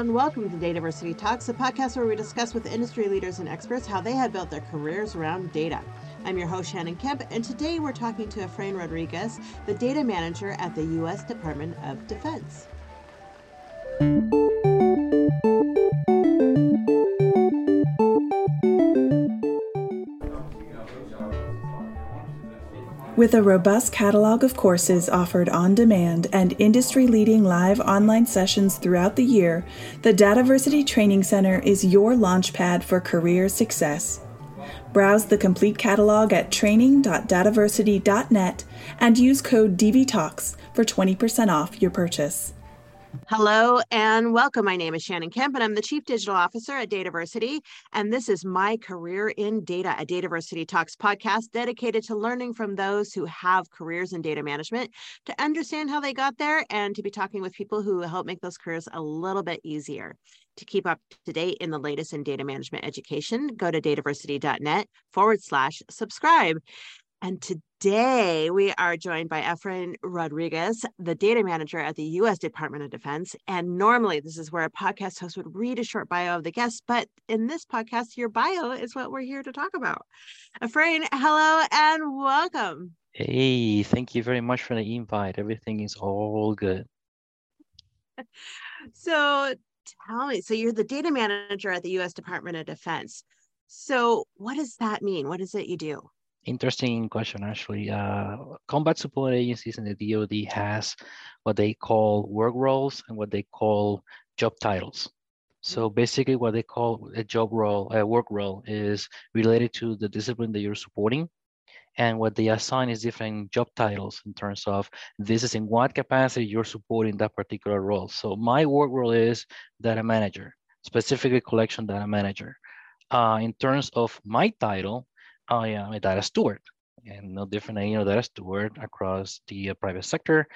and welcome to Dataversity Talks, a podcast where we discuss with industry leaders and experts how they have built their careers around data. I'm your host, Shannon Kemp, and today we're talking to Efrain Rodriguez, the data manager at the U.S. Department of Defense. With a robust catalog of courses offered on demand and industry leading live online sessions throughout the year, the Dataversity Training Center is your launchpad for career success. Browse the complete catalog at training.dataversity.net and use code DVTalks for 20% off your purchase. Hello and welcome. My name is Shannon Kemp, and I'm the Chief Digital Officer at Dataversity. And this is my career in data, a Dataversity Talks podcast dedicated to learning from those who have careers in data management to understand how they got there and to be talking with people who help make those careers a little bit easier. To keep up to date in the latest in data management education, go to dataversity.net forward slash subscribe. And today we are joined by Efrain Rodriguez, the data manager at the U.S. Department of Defense. And normally this is where a podcast host would read a short bio of the guest, but in this podcast, your bio is what we're here to talk about. Efrain, hello and welcome. Hey, thank you very much for the invite. Everything is all good. so tell me, so you're the data manager at the U.S. Department of Defense. So what does that mean? What is it you do? Interesting question, actually. Uh, combat support agencies in the DoD has what they call work roles and what they call job titles. So mm-hmm. basically, what they call a job role, a work role, is related to the discipline that you're supporting, and what they assign is different job titles in terms of this is in what capacity you're supporting that particular role. So my work role is data manager, specifically collection data manager. Uh, in terms of my title, I am a data steward and no different than know data steward across the uh, private sector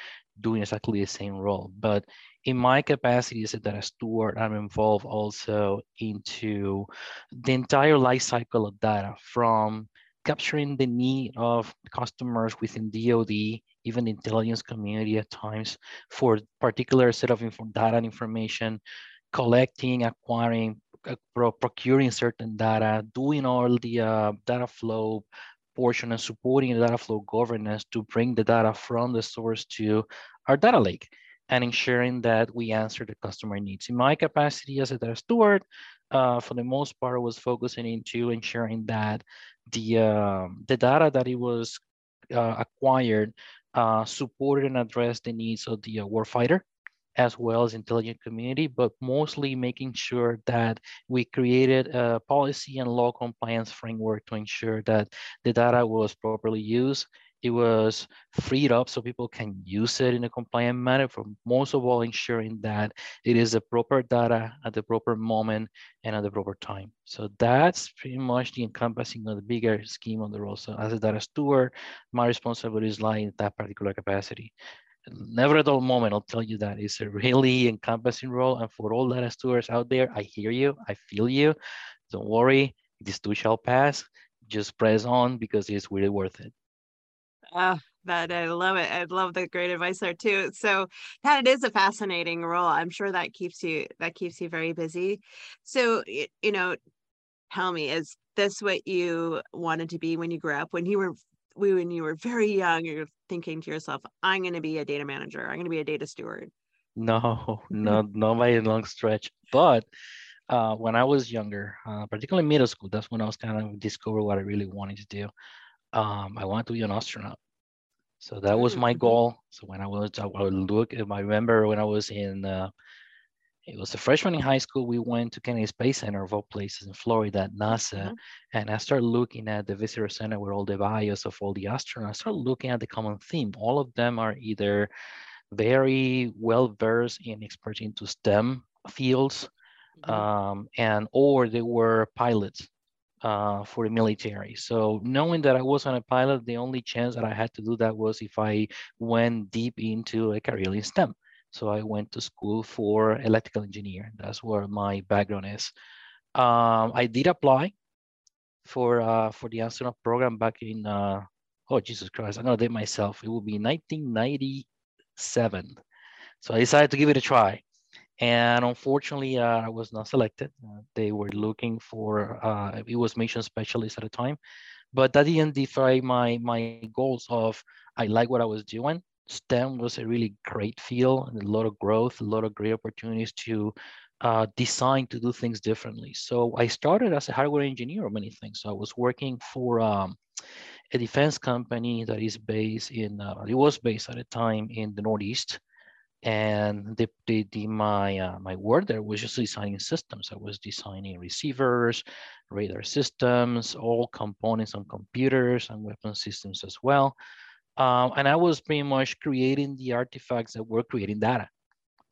doing exactly the same role. But in my capacity as a data steward i'm involved also into the entire life cycle of data from capturing the need of customers within dod even the intelligence community at times for particular set of data and information collecting acquiring procuring certain data, doing all the uh, data flow portion and supporting the data flow governance to bring the data from the source to our data lake and ensuring that we answer the customer needs. In my capacity as a data steward, uh, for the most part, I was focusing into ensuring that the, uh, the data that it was uh, acquired uh, supported and addressed the needs of the warfighter as well as intelligent community, but mostly making sure that we created a policy and law compliance framework to ensure that the data was properly used. It was freed up so people can use it in a compliant manner for most of all ensuring that it is the proper data at the proper moment and at the proper time. So that's pretty much the encompassing of the bigger scheme of the role. So as a data steward, my responsibilities lie in that particular capacity never at all moment i'll tell you that it's a really encompassing role and for all data stewards out there i hear you i feel you don't worry this too shall pass just press on because it's really worth it Ah, that I love it. I love the great advice there too. So that it is a fascinating role. I'm sure that keeps you that keeps you very busy. So you know, tell me, is this what you wanted to be when you grew up? When you were when you were very young, you're thinking to yourself, I'm going to be a data manager. I'm going to be a data steward. No, not, not by a long stretch. But uh, when I was younger, uh, particularly middle school, that's when I was kind of discover what I really wanted to do. Um, I wanted to be an astronaut. So that was my mm-hmm. goal. So when I was, I would look, I remember when I was in uh, it was a freshman in high school. We went to Kennedy Space Center of all places in Florida NASA. Mm-hmm. And I started looking at the visitor center with all the bios of all the astronauts. I started looking at the common theme. All of them are either very well versed in experts into STEM fields, mm-hmm. um, and or they were pilots uh, for the military. So knowing that I wasn't a pilot, the only chance that I had to do that was if I went deep into a career in STEM. So I went to school for electrical engineer. That's where my background is. Um, I did apply for uh, for the astronaut program back in uh, oh Jesus Christ, I'm gonna date myself. It will be 1997. So I decided to give it a try. And unfortunately, uh, I was not selected. Uh, they were looking for, uh, it was mission specialist at the time, but that didn't defy my, my goals of, I like what I was doing. STEM was a really great field and a lot of growth, a lot of great opportunities to uh, design to do things differently. So I started as a hardware engineer of many things. So I was working for um, a defense company that is based in, uh, it was based at a time in the Northeast. And the, the, the my, uh, my work there was just designing systems. I was designing receivers, radar systems, all components on computers and weapon systems as well. Um, and I was pretty much creating the artifacts that were creating data.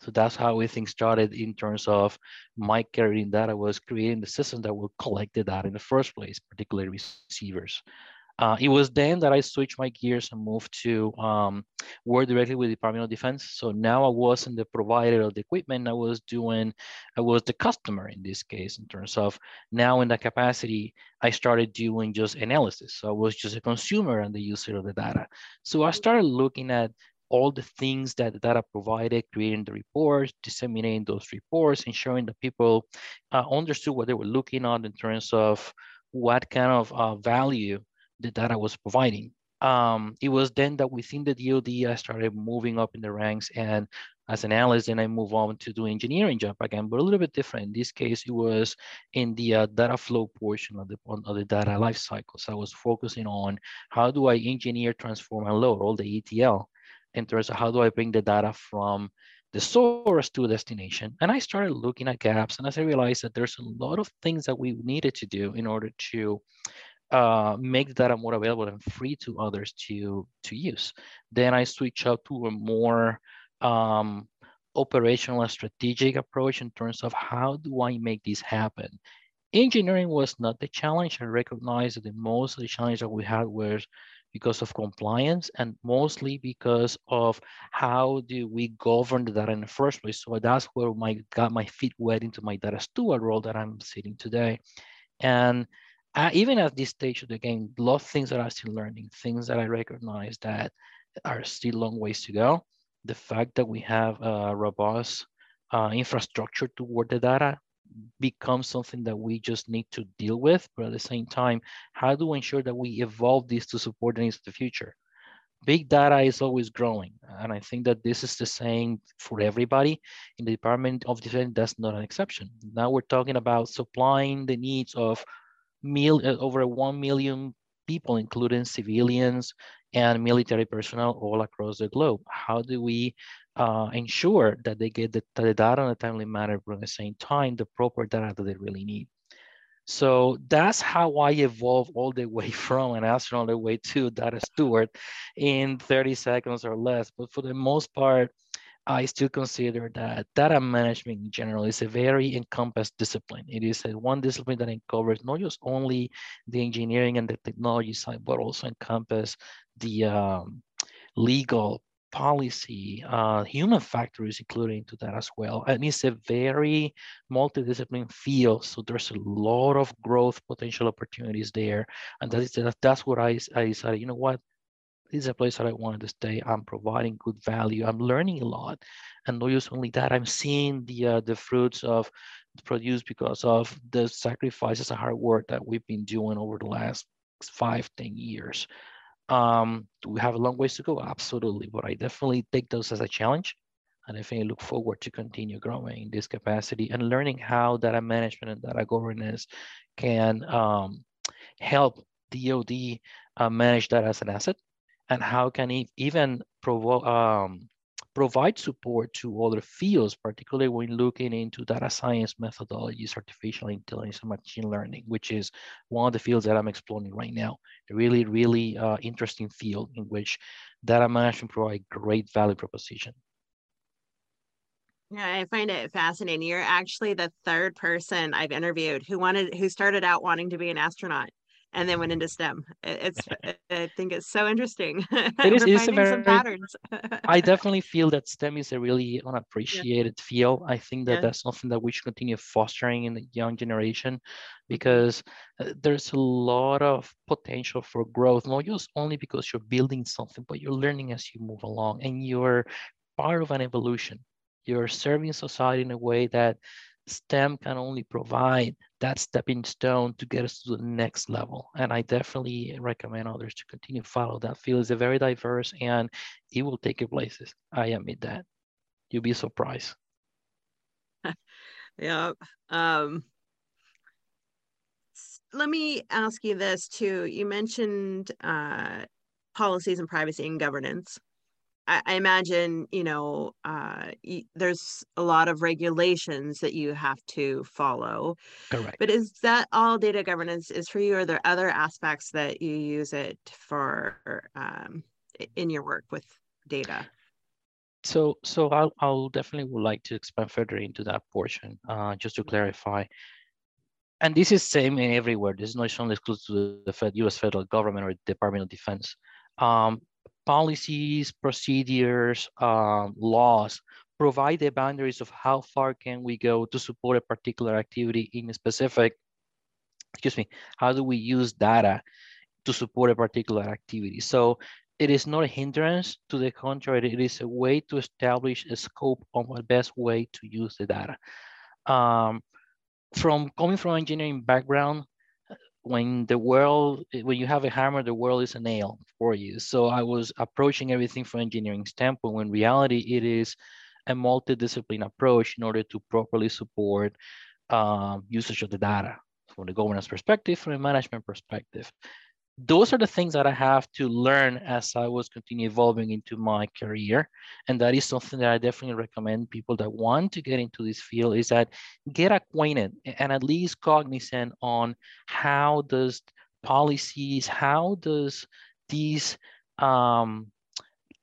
So that's how everything started in terms of my career in that. I was creating the system that will collect the data in the first place, particularly receivers. Uh, it was then that I switched my gears and moved to um, work directly with the Department of Defense. So now I wasn't the provider of the equipment. I was doing, I was the customer in this case, in terms of now in that capacity, I started doing just analysis. So I was just a consumer and the user of the data. So I started looking at all the things that the data provided, creating the reports, disseminating those reports, ensuring that people uh, understood what they were looking at in terms of what kind of uh, value the data was providing. Um, it was then that within the DoD, I started moving up in the ranks and as an analyst, then I move on to do engineering job again, but a little bit different. In this case, it was in the uh, data flow portion of the, of the data lifecycle. So I was focusing on how do I engineer, transform, and load all the ETL in terms of how do I bring the data from the source to destination. And I started looking at gaps and as I realized that there's a lot of things that we needed to do in order to uh, make the data more available and free to others to, to use. Then I switch out to a more um, operational and strategic approach in terms of how do I make this happen? Engineering was not the challenge. I recognize that the most of the challenge that we had was because of compliance and mostly because of how do we govern the data in the first place. So that's where I got my feet wet into my data steward role that I'm sitting today. And uh, even at this stage of the game, a lot of things that I'm still learning, things that I recognize that are still long ways to go. The fact that we have a robust uh, infrastructure toward the data becomes something that we just need to deal with. But at the same time, how do we ensure that we evolve this to support the needs of the future? Big data is always growing. And I think that this is the same for everybody. In the Department of Defense, that's not an exception. Now we're talking about supplying the needs of mil uh, over 1 million people, including civilians and military personnel all across the globe. How do we uh, ensure that they get the, the data in a timely manner, but at the same time, the proper data that they really need? So that's how I evolve all the way from an astronaut all the way to data steward in 30 seconds or less. But for the most part, I still consider that data management in general is a very encompassed discipline. It is a one discipline that covers not just only the engineering and the technology side, but also encompass the um, legal policy, uh, human factors included into that as well. And it's a very multidisciplinary field. So there's a lot of growth potential opportunities there. And that is, that's what I, I decided, you know what, this is a place that I wanted to stay. I'm providing good value. I'm learning a lot, and not just only that, I'm seeing the uh, the fruits of produce because of the sacrifices and hard work that we've been doing over the last five, ten years. Um, do we have a long ways to go? Absolutely, but I definitely take those as a challenge. And I I look forward to continue growing in this capacity and learning how data management and data governance can um, help DoD uh, manage that as an asset and how can it even provo- um, provide support to other fields, particularly when looking into data science methodologies, artificial intelligence, and machine learning, which is one of the fields that I'm exploring right now. A really, really uh, interesting field in which data management provide great value proposition. Yeah, I find it fascinating. You're actually the third person I've interviewed who wanted who started out wanting to be an astronaut and then went into STEM. It's I think it's so interesting. It is, it's very, some patterns. I definitely feel that STEM is a really unappreciated yeah. field. I think that yeah. that's something that we should continue fostering in the young generation mm-hmm. because uh, there's a lot of potential for growth, not just only because you're building something, but you're learning as you move along and you're part of an evolution You're serving society in a way that STEM can only provide that stepping stone to get us to the next level. And I definitely recommend others to continue follow that field. It's a very diverse and it will take you places. I admit that. You'll be surprised. yeah. Um, let me ask you this too. You mentioned uh, policies and privacy and governance. I, I imagine, you know, uh, y- there's a lot of regulations that you have to follow. Correct. But is that all data governance is for you? Or are there other aspects that you use it for um, in your work with data? So, so I'll, I'll definitely would like to expand further into that portion, uh, just to clarify. And this is same in everywhere. This is not only exclusive to the Fed, U.S. federal government or Department of Defense. Um, policies, procedures, um, laws provide the boundaries of how far can we go to support a particular activity in a specific, excuse me, how do we use data to support a particular activity? So it is not a hindrance, to the contrary, it is a way to establish a scope on the best way to use the data. Um, from coming from engineering background, when the world, when you have a hammer, the world is a nail for you. So I was approaching everything from engineering standpoint, when reality it is a multidiscipline approach in order to properly support um, usage of the data from the governance perspective, from a management perspective those are the things that I have to learn as I was continue evolving into my career. And that is something that I definitely recommend people that want to get into this field is that get acquainted and at least cognizant on how does policies, how does these um,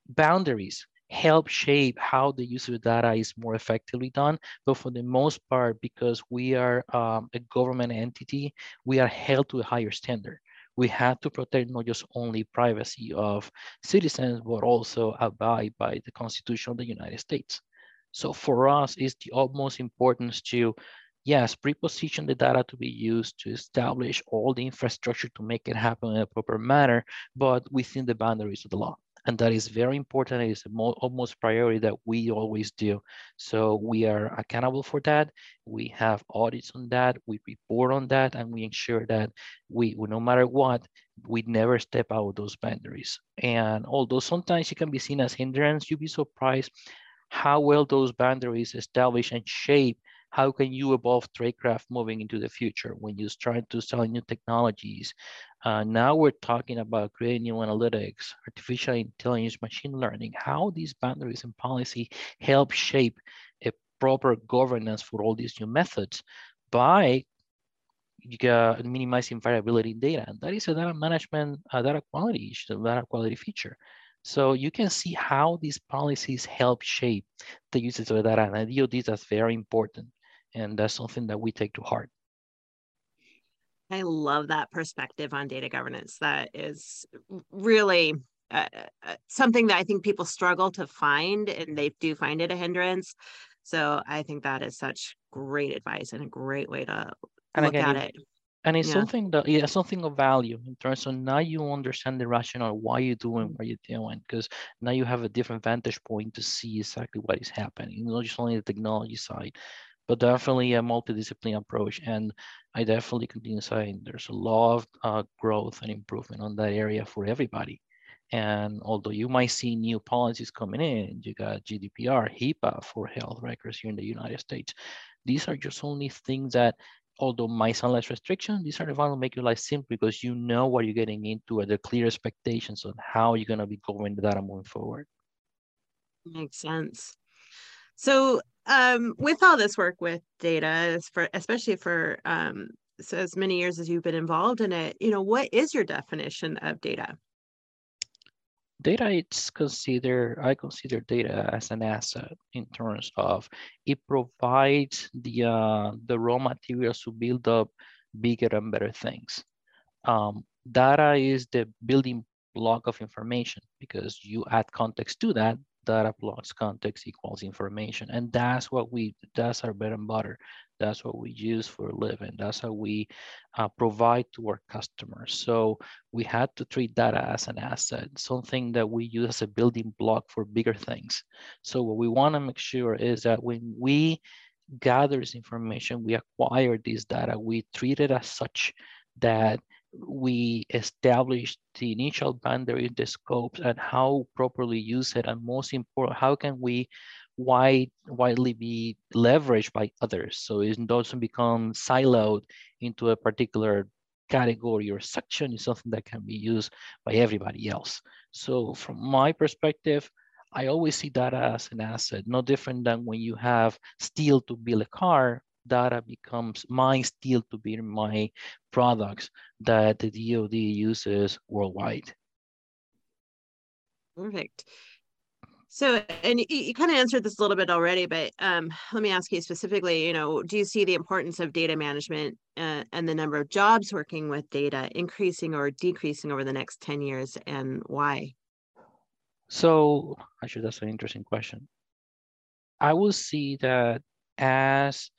boundaries help shape how the use of data is more effectively done. But for the most part, because we are um, a government entity, we are held to a higher standard we had to protect not just only privacy of citizens, but also abide by the Constitution of the United States. So for us, it's the utmost importance to, yes, pre-position the data to be used to establish all the infrastructure to make it happen in a proper manner, but within the boundaries of the law and that is very important. It is almost priority that we always do. So we are accountable for that. We have audits on that. We report on that, and we ensure that we, no matter what, we never step out of those boundaries. And although sometimes it can be seen as hindrance, you'd be surprised how well those boundaries establish and shape how can you evolve tradecraft moving into the future when you're trying to sell new technologies? Uh, now we're talking about creating new analytics artificial intelligence machine learning how these boundaries and policy help shape a proper governance for all these new methods by uh, minimizing variability in data. And that is a data management uh, data quality issue data quality feature. So you can see how these policies help shape the usage of data and DoD that's very important and that's something that we take to heart. I love that perspective on data governance. That is really uh, uh, something that I think people struggle to find, and they do find it a hindrance. So I think that is such great advice and a great way to and look again, at it. And it's yeah. something that yeah, something of value in terms of now you understand the rationale why you're doing what you're doing, because now you have a different vantage point to see exactly what is happening, not just only the technology side, but definitely a multidisciplinary approach. And I definitely continue saying there's a lot of uh, growth and improvement on that area for everybody. And although you might see new policies coming in, you got GDPR, HIPAA for health records here in the United States. These are just only things that, although might sound less restriction, these are the ones that make your life simple because you know what you're getting into and the clear expectations on how you're going to be going the data moving forward. Makes sense. So um, with all this work with data, for especially for um, so as many years as you've been involved in it, you know, what is your definition of data? Data it's consider I consider data as an asset in terms of it provides the uh, the raw materials to build up bigger and better things. Um, data is the building block of information because you add context to that data plus context equals information. And that's what we, that's our bread and butter. That's what we use for a living. That's how we uh, provide to our customers. So we had to treat data as an asset, something that we use as a building block for bigger things. So what we want to make sure is that when we gather this information, we acquire this data, we treat it as such that we establish the initial boundary, the scopes, and how properly use it, and most important, how can we wide, widely be leveraged by others. So it doesn't become siloed into a particular category or section is something that can be used by everybody else. So from my perspective, I always see data as an asset, no different than when you have steel to build a car, data becomes my steel to build my products that the DoD uses worldwide. Perfect. So, and you, you kind of answered this a little bit already, but um, let me ask you specifically. You know, do you see the importance of data management uh, and the number of jobs working with data increasing or decreasing over the next ten years, and why? So, actually, that's an interesting question. I will see that as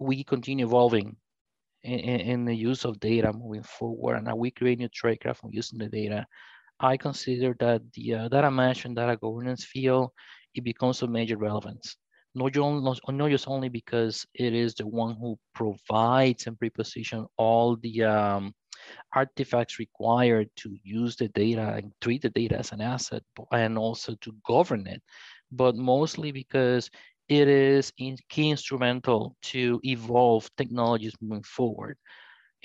we continue evolving in, in, the use of data moving forward, and we create new tradecraft from using the data, I consider that the uh, data management, data governance field, it becomes of major relevance. Not, not, not just only because it is the one who provides and preposition all the um, artifacts required to use the data and treat the data as an asset and also to govern it, but mostly because it is in key instrumental to evolve technologies moving forward.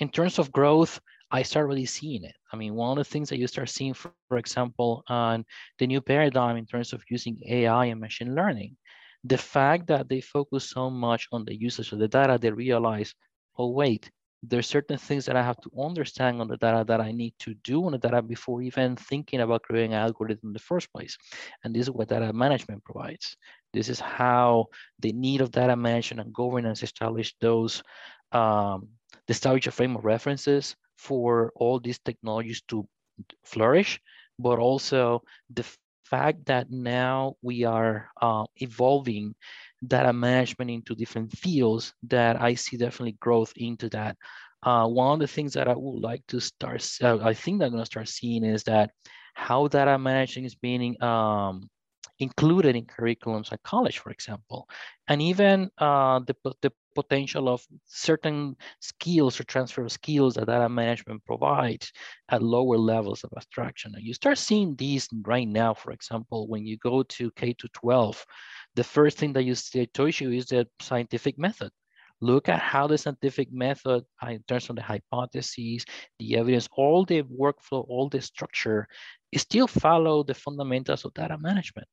In terms of growth, I start really seeing it. I mean, one of the things that you start seeing, for, for example, on the new paradigm in terms of using AI and machine learning, the fact that they focus so much on the usage of the data, they realize, oh, wait, there's certain things that I have to understand on the data that I need to do on the data before even thinking about creating an algorithm in the first place. And this is what data management provides. This is how the need of data management and governance establish those, um, establish a frame of references for all these technologies to flourish, but also the fact that now we are uh, evolving data management into different fields that I see definitely growth into that. Uh, one of the things that I would like to start, uh, I think I'm gonna start seeing is that how data management is being um, included in curriculums at college, for example, and even uh, the, the potential of certain skills or transfer of skills that data management provides at lower levels of abstraction. And you start seeing these right now, for example, when you go to K to 12, the first thing that you see teach you is the scientific method. Look at how the scientific method, uh, in terms of the hypotheses, the evidence, all the workflow, all the structure, still follow the fundamentals of data management.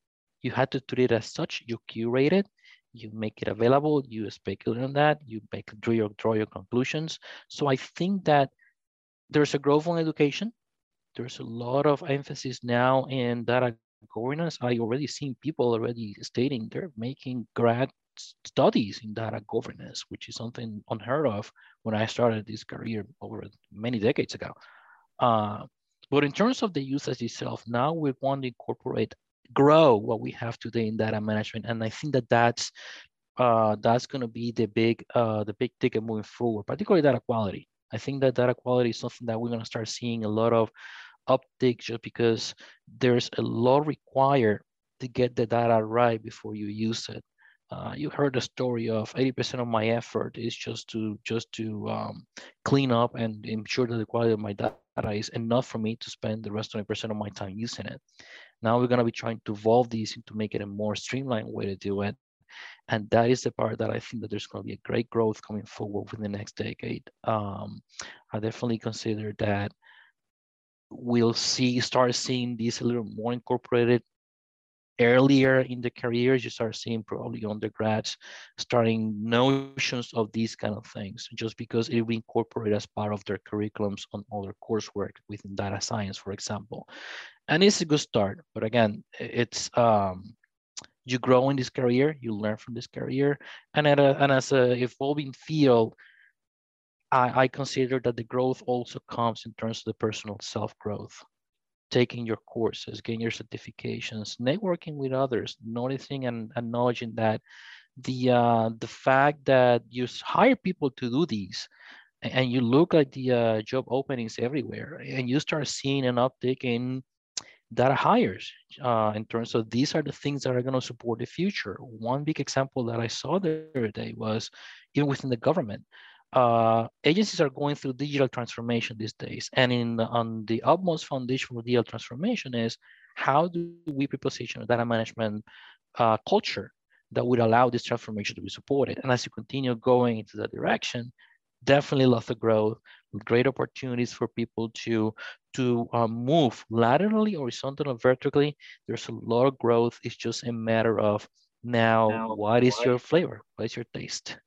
You had to treat it as such, you curate it, you make it available, you speculate on that, you make draw your, draw your conclusions. So I think that there's a growth on education. There's a lot of emphasis now in data governance. I already seen people already stating they're making grad studies in data governance, which is something unheard of when I started this career over many decades ago. Uh, but in terms of the usage itself, now we want to incorporate grow what we have today in data management. And I think that that's uh, that's going to be the big uh, the big ticket moving forward, particularly data quality. I think that data quality is something that we're going to start seeing a lot of uptick just because there's a lot required to get the data right before you use it. Uh, you heard the story of 80% of my effort is just to just to um, clean up and ensure that the quality of my data is enough for me to spend the rest of 20% of my time using it. Now we're going to be trying to evolve these to make it a more streamlined way to do it. And that is the part that I think that there's going to be a great growth coming forward within the next decade. Um, I definitely consider that we'll see start seeing these a little more incorporated earlier in the careers, you start seeing probably undergrads starting notions of these kind of things, just because it will be incorporated as part of their curriculums on other coursework within data science, for example. And it's a good start, but again, it's um, you grow in this career, you learn from this career, and, at a, and as a evolving field, I, I consider that the growth also comes in terms of the personal self growth taking your courses, getting your certifications, networking with others, noticing and acknowledging that the uh, the fact that you hire people to do these and you look at the uh, job openings everywhere and you start seeing an uptick in data hires uh, in terms of these are the things that are going to support the future. One big example that I saw the other day was even within the government. Uh, agencies are going through digital transformation these days. And in on the utmost foundation for digital transformation is how do we preposition a data management uh, culture that would allow this transformation to be supported. And as you continue going into that direction, definitely lots of growth, great opportunities for people to to um, move laterally, horizontally, or vertically. There's a lot of growth. It's just a matter of now, now what is what? your flavor? What is your taste?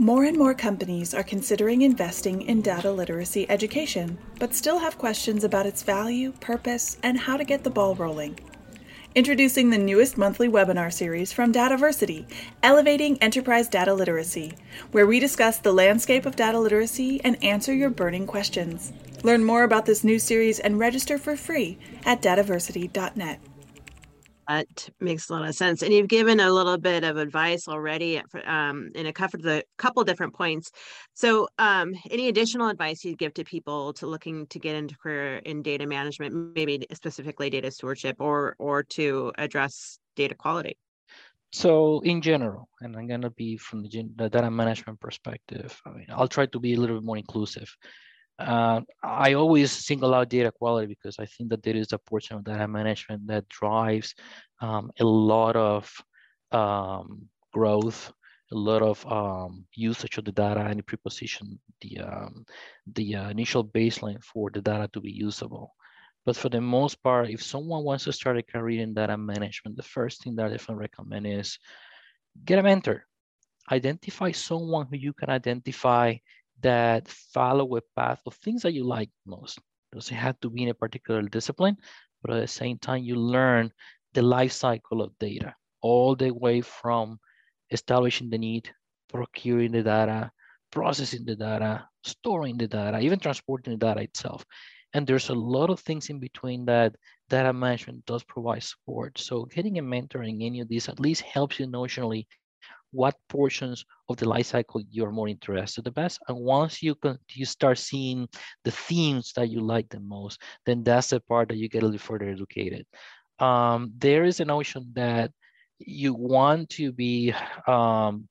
More and more companies are considering investing in data literacy education, but still have questions about its value, purpose, and how to get the ball rolling. Introducing the newest monthly webinar series from Dataversity, Elevating Enterprise Data Literacy, where we discuss the landscape of data literacy and answer your burning questions. Learn more about this new series and register for free at dataversity.net. That makes a lot of sense. And you've given a little bit of advice already um, in a couple the couple different points. So, um, any additional advice you'd give to people to looking to get into career in data management, maybe specifically data stewardship, or or to address data quality? So, in general, and I'm going to be from the, the data management perspective. I mean, I'll try to be a little bit more inclusive. Uh, I always single out data quality because I think that there is a portion of data management that drives um, a lot of um, growth, a lot of um, usage of the data and preposition the um, the uh, initial baseline for the data to be usable. But for the most part, if someone wants to start a career in data management, the first thing that I definitely recommend is get a mentor. Identify someone who you can identify that follow a path of things that you like most. It doesn't have to be in a particular discipline, but at the same time, you learn the life cycle of data all the way from establishing the need, procuring the data, processing the data, storing the data, even transporting the data itself. And there's a lot of things in between that data management does provide support. So getting a mentor in any of these at least helps you notionally what portions of the life cycle you're more interested the best. And once you can, you start seeing the themes that you like the most, then that's the part that you get a little further educated. Um, there is a notion that you want to be um,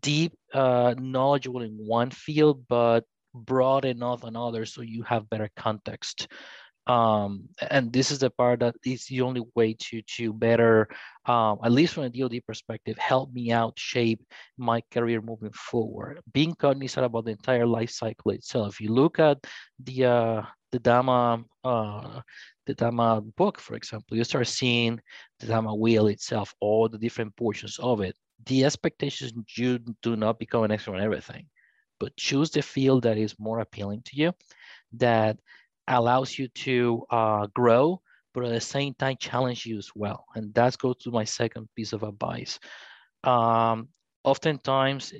deep uh, knowledgeable in one field, but broad enough on others so you have better context um, and this is the part that is the only way to to better, um, at least from a DoD perspective, help me out shape my career moving forward. Being cognizant about the entire life cycle itself. If you look at the uh, the DAMA uh, the DAMA book, for example, you start seeing the DAMA wheel itself, all the different portions of it. The expectations you do not become an expert on everything, but choose the field that is more appealing to you, that allows you to uh, grow, but at the same time challenge you as well. And that goes to my second piece of advice. Um, oftentimes,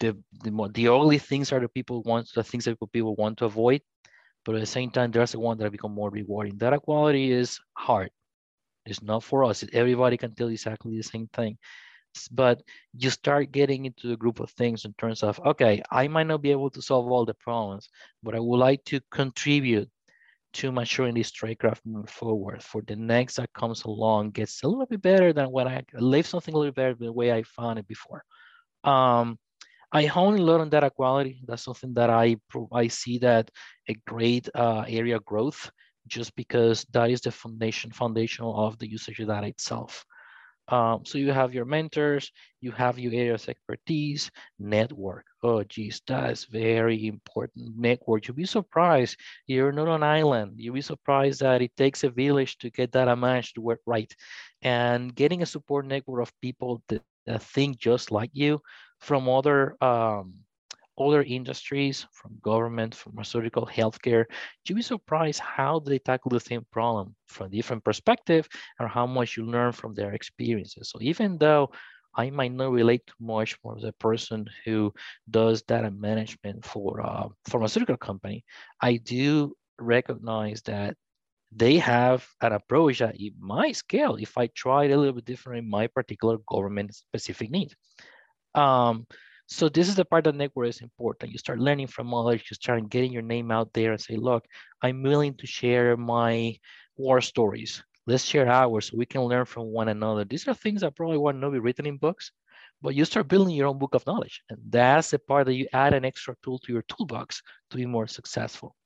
the the, more, the ugly things are the people want the things that people want to avoid, but at the same time, there's the one that become more rewarding. Data quality is hard. It's not for us. Everybody can tell exactly the same thing but you start getting into a group of things in terms of okay i might not be able to solve all the problems but i would like to contribute to maturing this tradecraft moving forward for the next that comes along gets a little bit better than what I leave something a little better than the way I found it before. Um, I hone a lot on data quality. That's something that I I see that a great uh, area growth just because that is the foundation foundational of the usage of data itself. Um, so you have your mentors, you have your areas expertise, network. Oh, geez, that's very important. Network. You'll be surprised. You're not on island. You'll be surprised that it takes a village to get data managed to work right. And getting a support network of people that, that think just like you from other um, other industries, from government, pharmaceutical, healthcare, you'd be surprised how they tackle the same problem from different perspective and how much you learn from their experiences. So even though I might not relate too much more as a person who does data management for a pharmaceutical company, I do recognize that they have an approach that it might scale if I try it a little bit different in my particular government specific need. Um, so this is the part that network is important. You start learning from others, you start getting your name out there and say, look, I'm willing to share my war stories. Let's share ours so we can learn from one another. These are things that probably would not be written in books, but you start building your own book of knowledge. And that's the part that you add an extra tool to your toolbox to be more successful.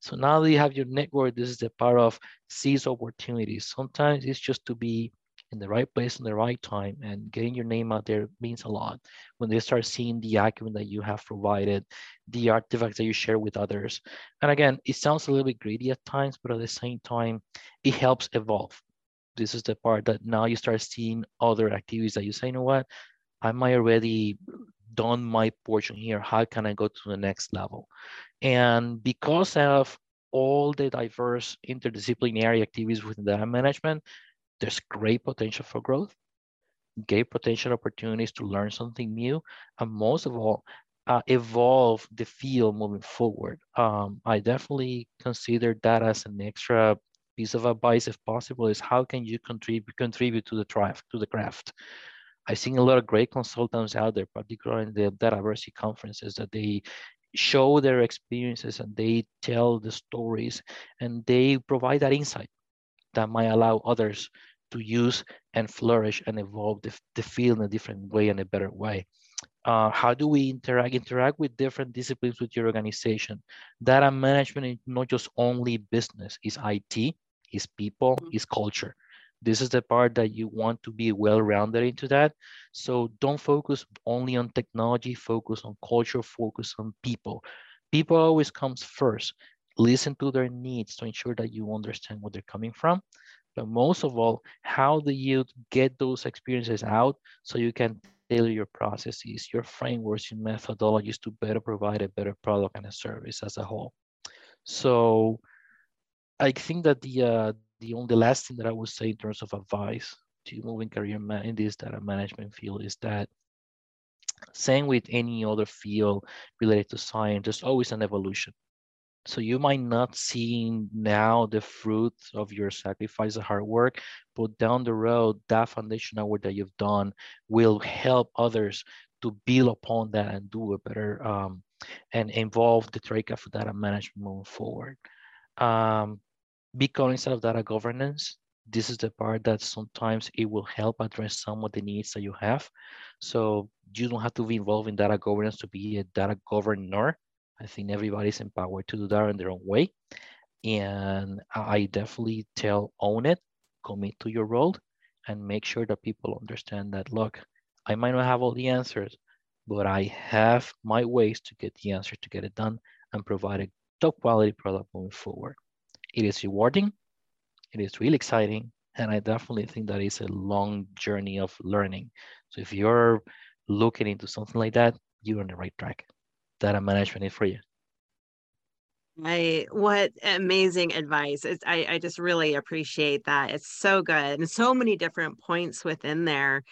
So now that you have your network, this is the part of seize opportunities. Sometimes it's just to be in the right place in the right time and getting your name out there means a lot. When they start seeing the acumen that you have provided the artifacts that you share with others. And again it sounds a little bit greedy at times but at the same time it helps evolve. This is the part that now you start seeing other activities that you say you know what? I might already done my portion here. How can i go to the next level? And because of all the diverse interdisciplinary activities within data management there's great potential for growth, great potential opportunities to learn something new, and most of all, uh, evolve the field moving forward. Um, I definitely consider that as an extra piece of advice, if possible, is how can you contribute contribute to the tribe, to the craft. I've seen a lot of great consultants out there, particularly in the Dataversity conferences, that they show their experiences and they tell the stories and they provide that insight that might allow others to use and flourish and evolve the, the field in a different way and a better way. Uh, how do we interact interact with different disciplines with your organization? Data management is not just only business it's it it's people mm-hmm. it's culture. This is the part that you want to be well-rounded into that. So don't focus only on technology focus on culture focus on people. People always comes first. Listen to their needs to ensure that you understand where they're coming from but most of all, how do you get those experiences out so you can tailor your processes, your frameworks, your methodologies to better provide a better product and a service as a whole. So I think that the uh, the only last thing that I would say in terms of advice to moving career in this data management field is that same with any other field related to science, there's always an evolution. So you might not see now the fruit of your sacrifice and hard work, but down the road, that foundational work that you've done will help others to build upon that and do a better um, and involve the Troika for data management moving forward. Um, big instead of data governance, this is the part that sometimes it will help address some of the needs that you have. So you don't have to be involved in data governance to be a data governor I think everybody's empowered to do that in their own way. And I definitely tell own it, commit to your role, and make sure that people understand that look, I might not have all the answers, but I have my ways to get the answer to get it done and provide a top quality product moving forward. It is rewarding, it is really exciting, and I definitely think that is a long journey of learning. So if you're looking into something like that, you're on the right track data management is for you. I what amazing advice. It's, I, I just really appreciate that. It's so good and so many different points within there.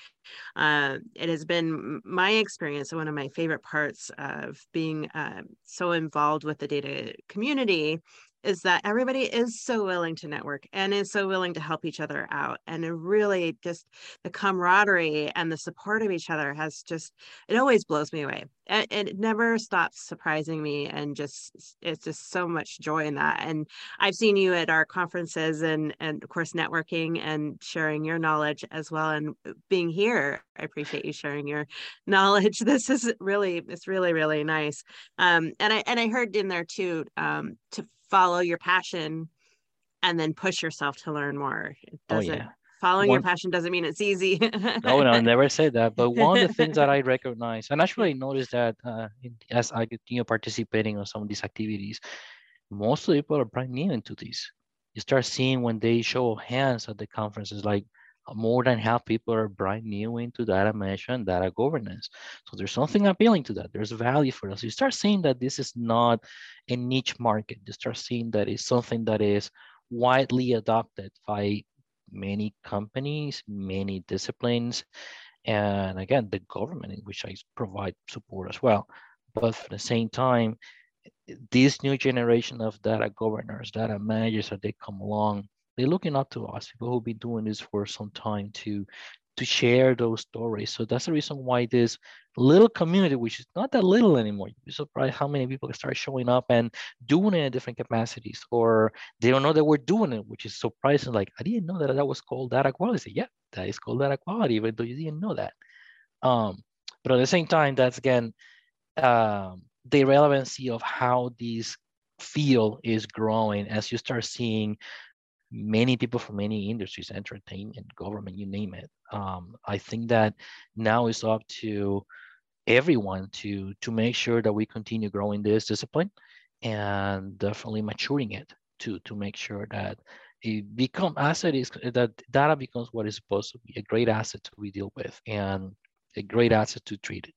Uh, it has been my experience, one of my favorite parts of being uh, so involved with the data community is that everybody is so willing to network and is so willing to help each other out and really just the camaraderie and the support of each other has just it always blows me away and, it never stops surprising me and just it's just so much joy in that and i've seen you at our conferences and and of course networking and sharing your knowledge as well and uh, being here i appreciate you sharing your knowledge this is really it's really really nice um and i and i heard in there too um to follow your passion and then push yourself to learn more. It oh, doesn't oh, yeah. following one, your passion doesn't mean it's easy. no, no, I never said that. But one of the things that I recognize, and actually noticed that uh, as I continue participating on some of these activities, most of the people are brand new into this. You start seeing when they show hands at the conferences, like more than half people are brand new into data management, data governance. So there's something appealing to that. There's value for us. You start seeing that this is not a niche market. You start seeing that it's something that is widely adopted by many companies, many disciplines, and again, the government in which I provide support as well. But at the same time, this new generation of data governors, data managers, as they come along, they're looking up to us, people who've been doing this for some time to to share those stories. So that's the reason why this little community, which is not that little anymore, you'd be surprised how many people start showing up and doing it in different capacities, or they don't know that we're doing it, which is surprising. Like, I didn't know that that was called data quality. Yeah, that is called data quality, even though you didn't know that. Um, but at the same time, that's again, um, the relevancy of how this field is growing as you start seeing many people from many industries, entertainment, government, you name it. Um, I think that now it's up to everyone to to make sure that we continue growing this discipline and definitely maturing it to to make sure that it become asset is that data becomes what is supposed to be a great asset to we deal with and a great asset to treat it.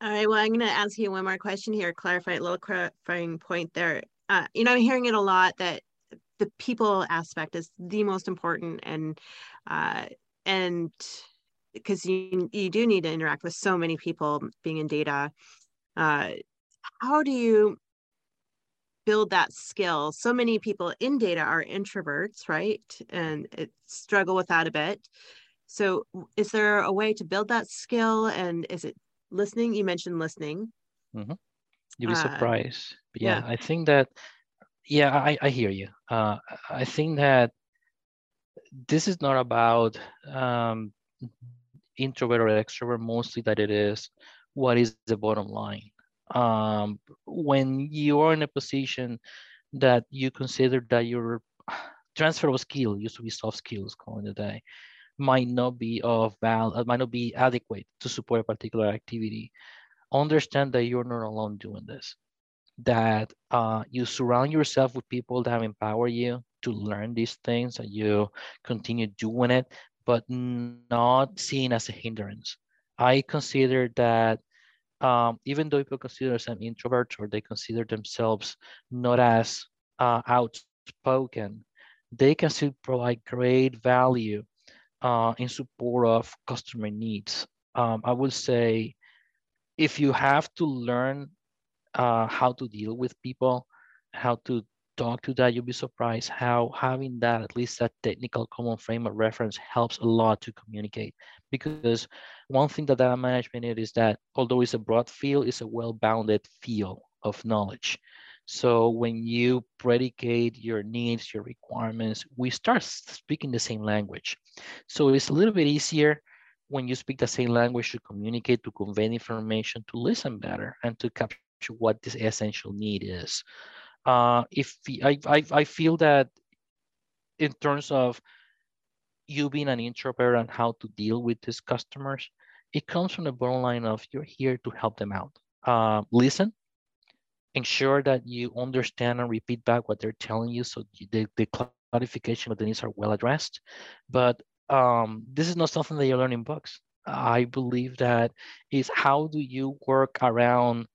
All right. Well, I'm going to ask you one more question here, clarify a little clarifying point there. Uh, you know, I'm hearing it a lot that the people aspect is the most important, and uh, and because you you do need to interact with so many people being in data. Uh, how do you build that skill? So many people in data are introverts, right? And it struggle with that a bit. So, is there a way to build that skill? And is it listening? You mentioned listening. Mm-hmm. You'd be uh, surprised. yeah, yeah, I think that. Yeah, I, I hear you. Uh, I think that this is not about um, introvert or extrovert. Mostly that it is what is the bottom line. Um, when you are in a position that you consider that your transferable skill used to be soft skills, calling it day, might not be of val uh, might not be adequate to support a particular activity understand that you're not alone doing this that uh, you surround yourself with people that empower you to learn these things and you continue doing it but not seen as a hindrance i consider that um, even though people consider themselves introverts or they consider themselves not as uh, outspoken they can still provide great value uh, in support of customer needs. Um, I would say if you have to learn uh, how to deal with people, how to talk to that, you'll be surprised how having that, at least that technical common frame of reference helps a lot to communicate. Because one thing that data management is that although it's a broad field, it's a well-bounded field of knowledge. So when you predicate your needs, your requirements, we start speaking the same language. So it's a little bit easier when you speak the same language to communicate, to convey information, to listen better, and to capture what this essential need is. Uh, if I, I, I feel that in terms of you being an introvert and how to deal with these customers, it comes from the bottom line of you're here to help them out. Uh, listen, ensure that you understand and repeat back what they're telling you so the, the clarification of the needs are well addressed. But um, this is not something that you learn in books. I believe that is how do you work around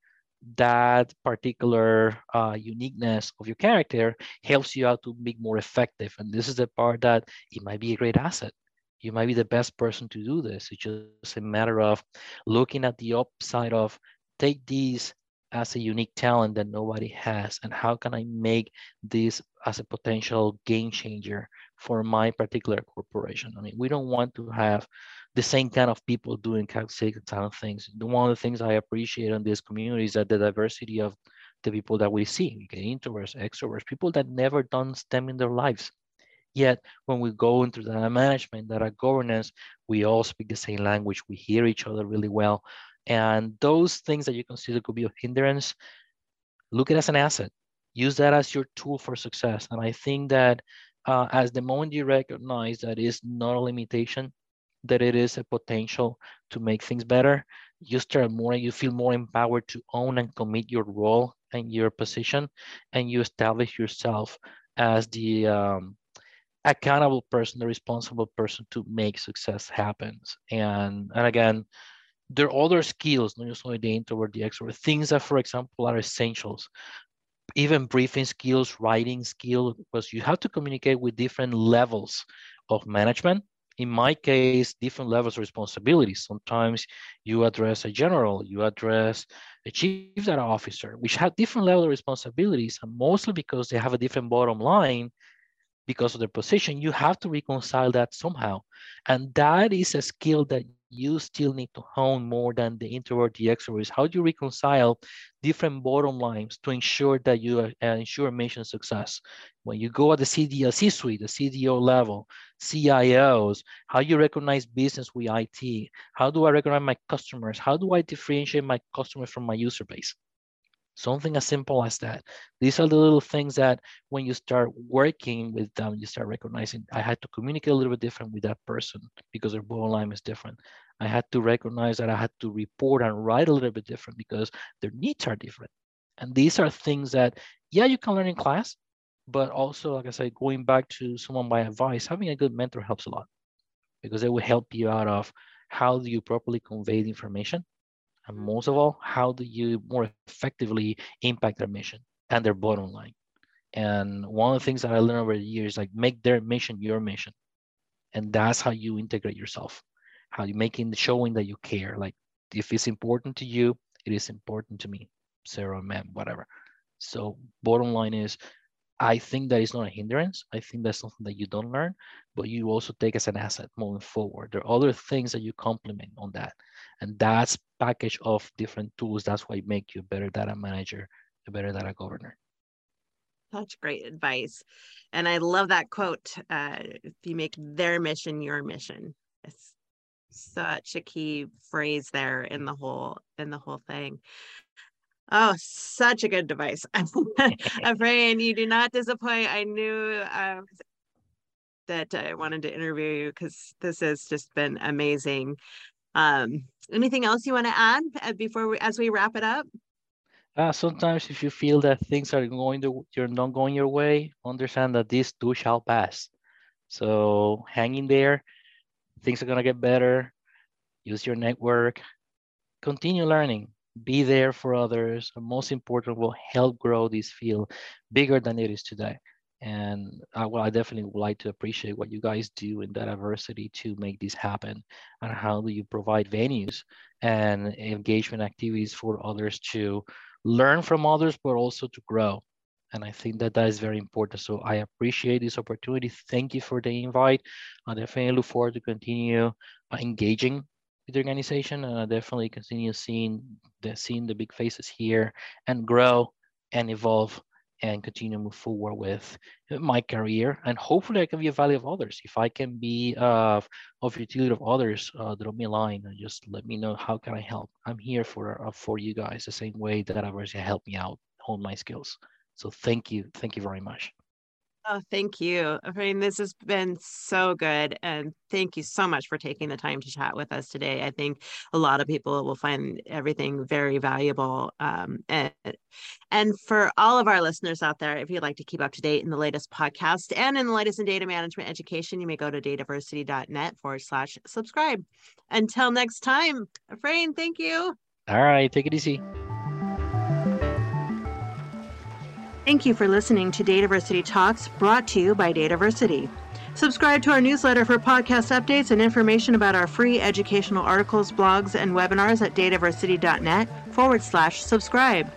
that particular uh, uniqueness of your character helps you out to be more effective. And this is the part that it might be a great asset. You might be the best person to do this. It's just a matter of looking at the upside of take these as a unique talent that nobody has and how can i make this as a potential game changer for my particular corporation i mean we don't want to have the same kind of people doing kind of things one of the things i appreciate in this community is that the diversity of the people that we see we get introverts extroverts people that never done STEM in their lives Yet when we go into data management, data governance, we all speak the same language. We hear each other really well. And those things that you consider could be a hindrance, look at it as an asset. Use that as your tool for success. And I think that uh, as the moment you recognize that is not a limitation, that it is a potential to make things better, you start more, you feel more empowered to own and commit your role and your position, and you establish yourself as the um, accountable person, the responsible person to make success happens. And and again, there are other skills, not just only the introvert, the extrovert, things that, for example, are essentials. Even briefing skills, writing skills, because you have to communicate with different levels of management in my case, different levels of responsibility. Sometimes you address a general, you address a chief data officer, which have different level of responsibilities, and mostly because they have a different bottom line because of their position, you have to reconcile that somehow. And that is a skill that you still need to hone more than the introvert, the extrovert is how do you reconcile different bottom lines to ensure that you uh, ensure mission success. When you go at the CDO, C-suite, the CDO level, CIOs, how do you recognize business with IT, how do I recognize my customers, how do I differentiate my customers from my user base? Something as simple as that. These are the little things that when you start working with them, you start recognizing I had to communicate a little bit different with that person because their bottom line is different. I had to recognize that I had to report and write a little bit different because their needs are different. And these are things that, yeah, you can learn in class, but also, like I said, going back to someone by advice, having a good mentor helps a lot because it will help you out of how do you properly convey the information and most of all, how do you more effectively impact their mission and their bottom line? And one of the things that I learned over the years, like make their mission your mission. And that's how you integrate yourself, how you making showing that you care. Like if it's important to you, it is important to me, Sarah, man, whatever. So bottom line is I think that is not a hindrance. I think that's something that you don't learn, but you also take as an asset moving forward. There are other things that you complement on that. And that's package of different tools. That's why make you a better data manager, a better data governor. Such great advice. And I love that quote. Uh, if you make their mission your mission. It's such a key phrase there in the whole in the whole thing. Oh, such a good device. I'm praying you do not disappoint. I knew uh, that I wanted to interview you because this has just been amazing. Um, anything else you want to add uh, before we, as we wrap it up? Uh, sometimes if you feel that things are going to, you're not going your way, understand that this too shall pass. So hang in there. Things are gonna get better. Use your network. Continue learning. Be there for others. And most important, will help grow this field bigger than it is today. And I, well, I definitely would like to appreciate what you guys do in Dataversity to make this happen. And how do you provide venues and engagement activities for others to learn from others, but also to grow. And I think that that is very important. So I appreciate this opportunity. Thank you for the invite. I definitely look forward to continue engaging with the organization and I definitely continue seeing the seeing the big faces here and grow and evolve and continue to move forward with my career. And hopefully I can be a value of others. If I can be uh, of utility of others, uh, drop me a line and just let me know how can I help. I'm here for uh, for you guys the same way that others help me out, hone my skills. So thank you. Thank you very much. Oh, thank you. I mean, this has been so good. And thank you so much for taking the time to chat with us today. I think a lot of people will find everything very valuable. Um, and, and for all of our listeners out there, if you'd like to keep up to date in the latest podcast and in the latest in data management education, you may go to dataversity.net forward slash subscribe. Until next time, Efrain, thank you. All right. Take it easy. Thank you for listening to Dataversity Talks brought to you by Dataversity. Subscribe to our newsletter for podcast updates and information about our free educational articles, blogs, and webinars at dataversity.net forward slash subscribe.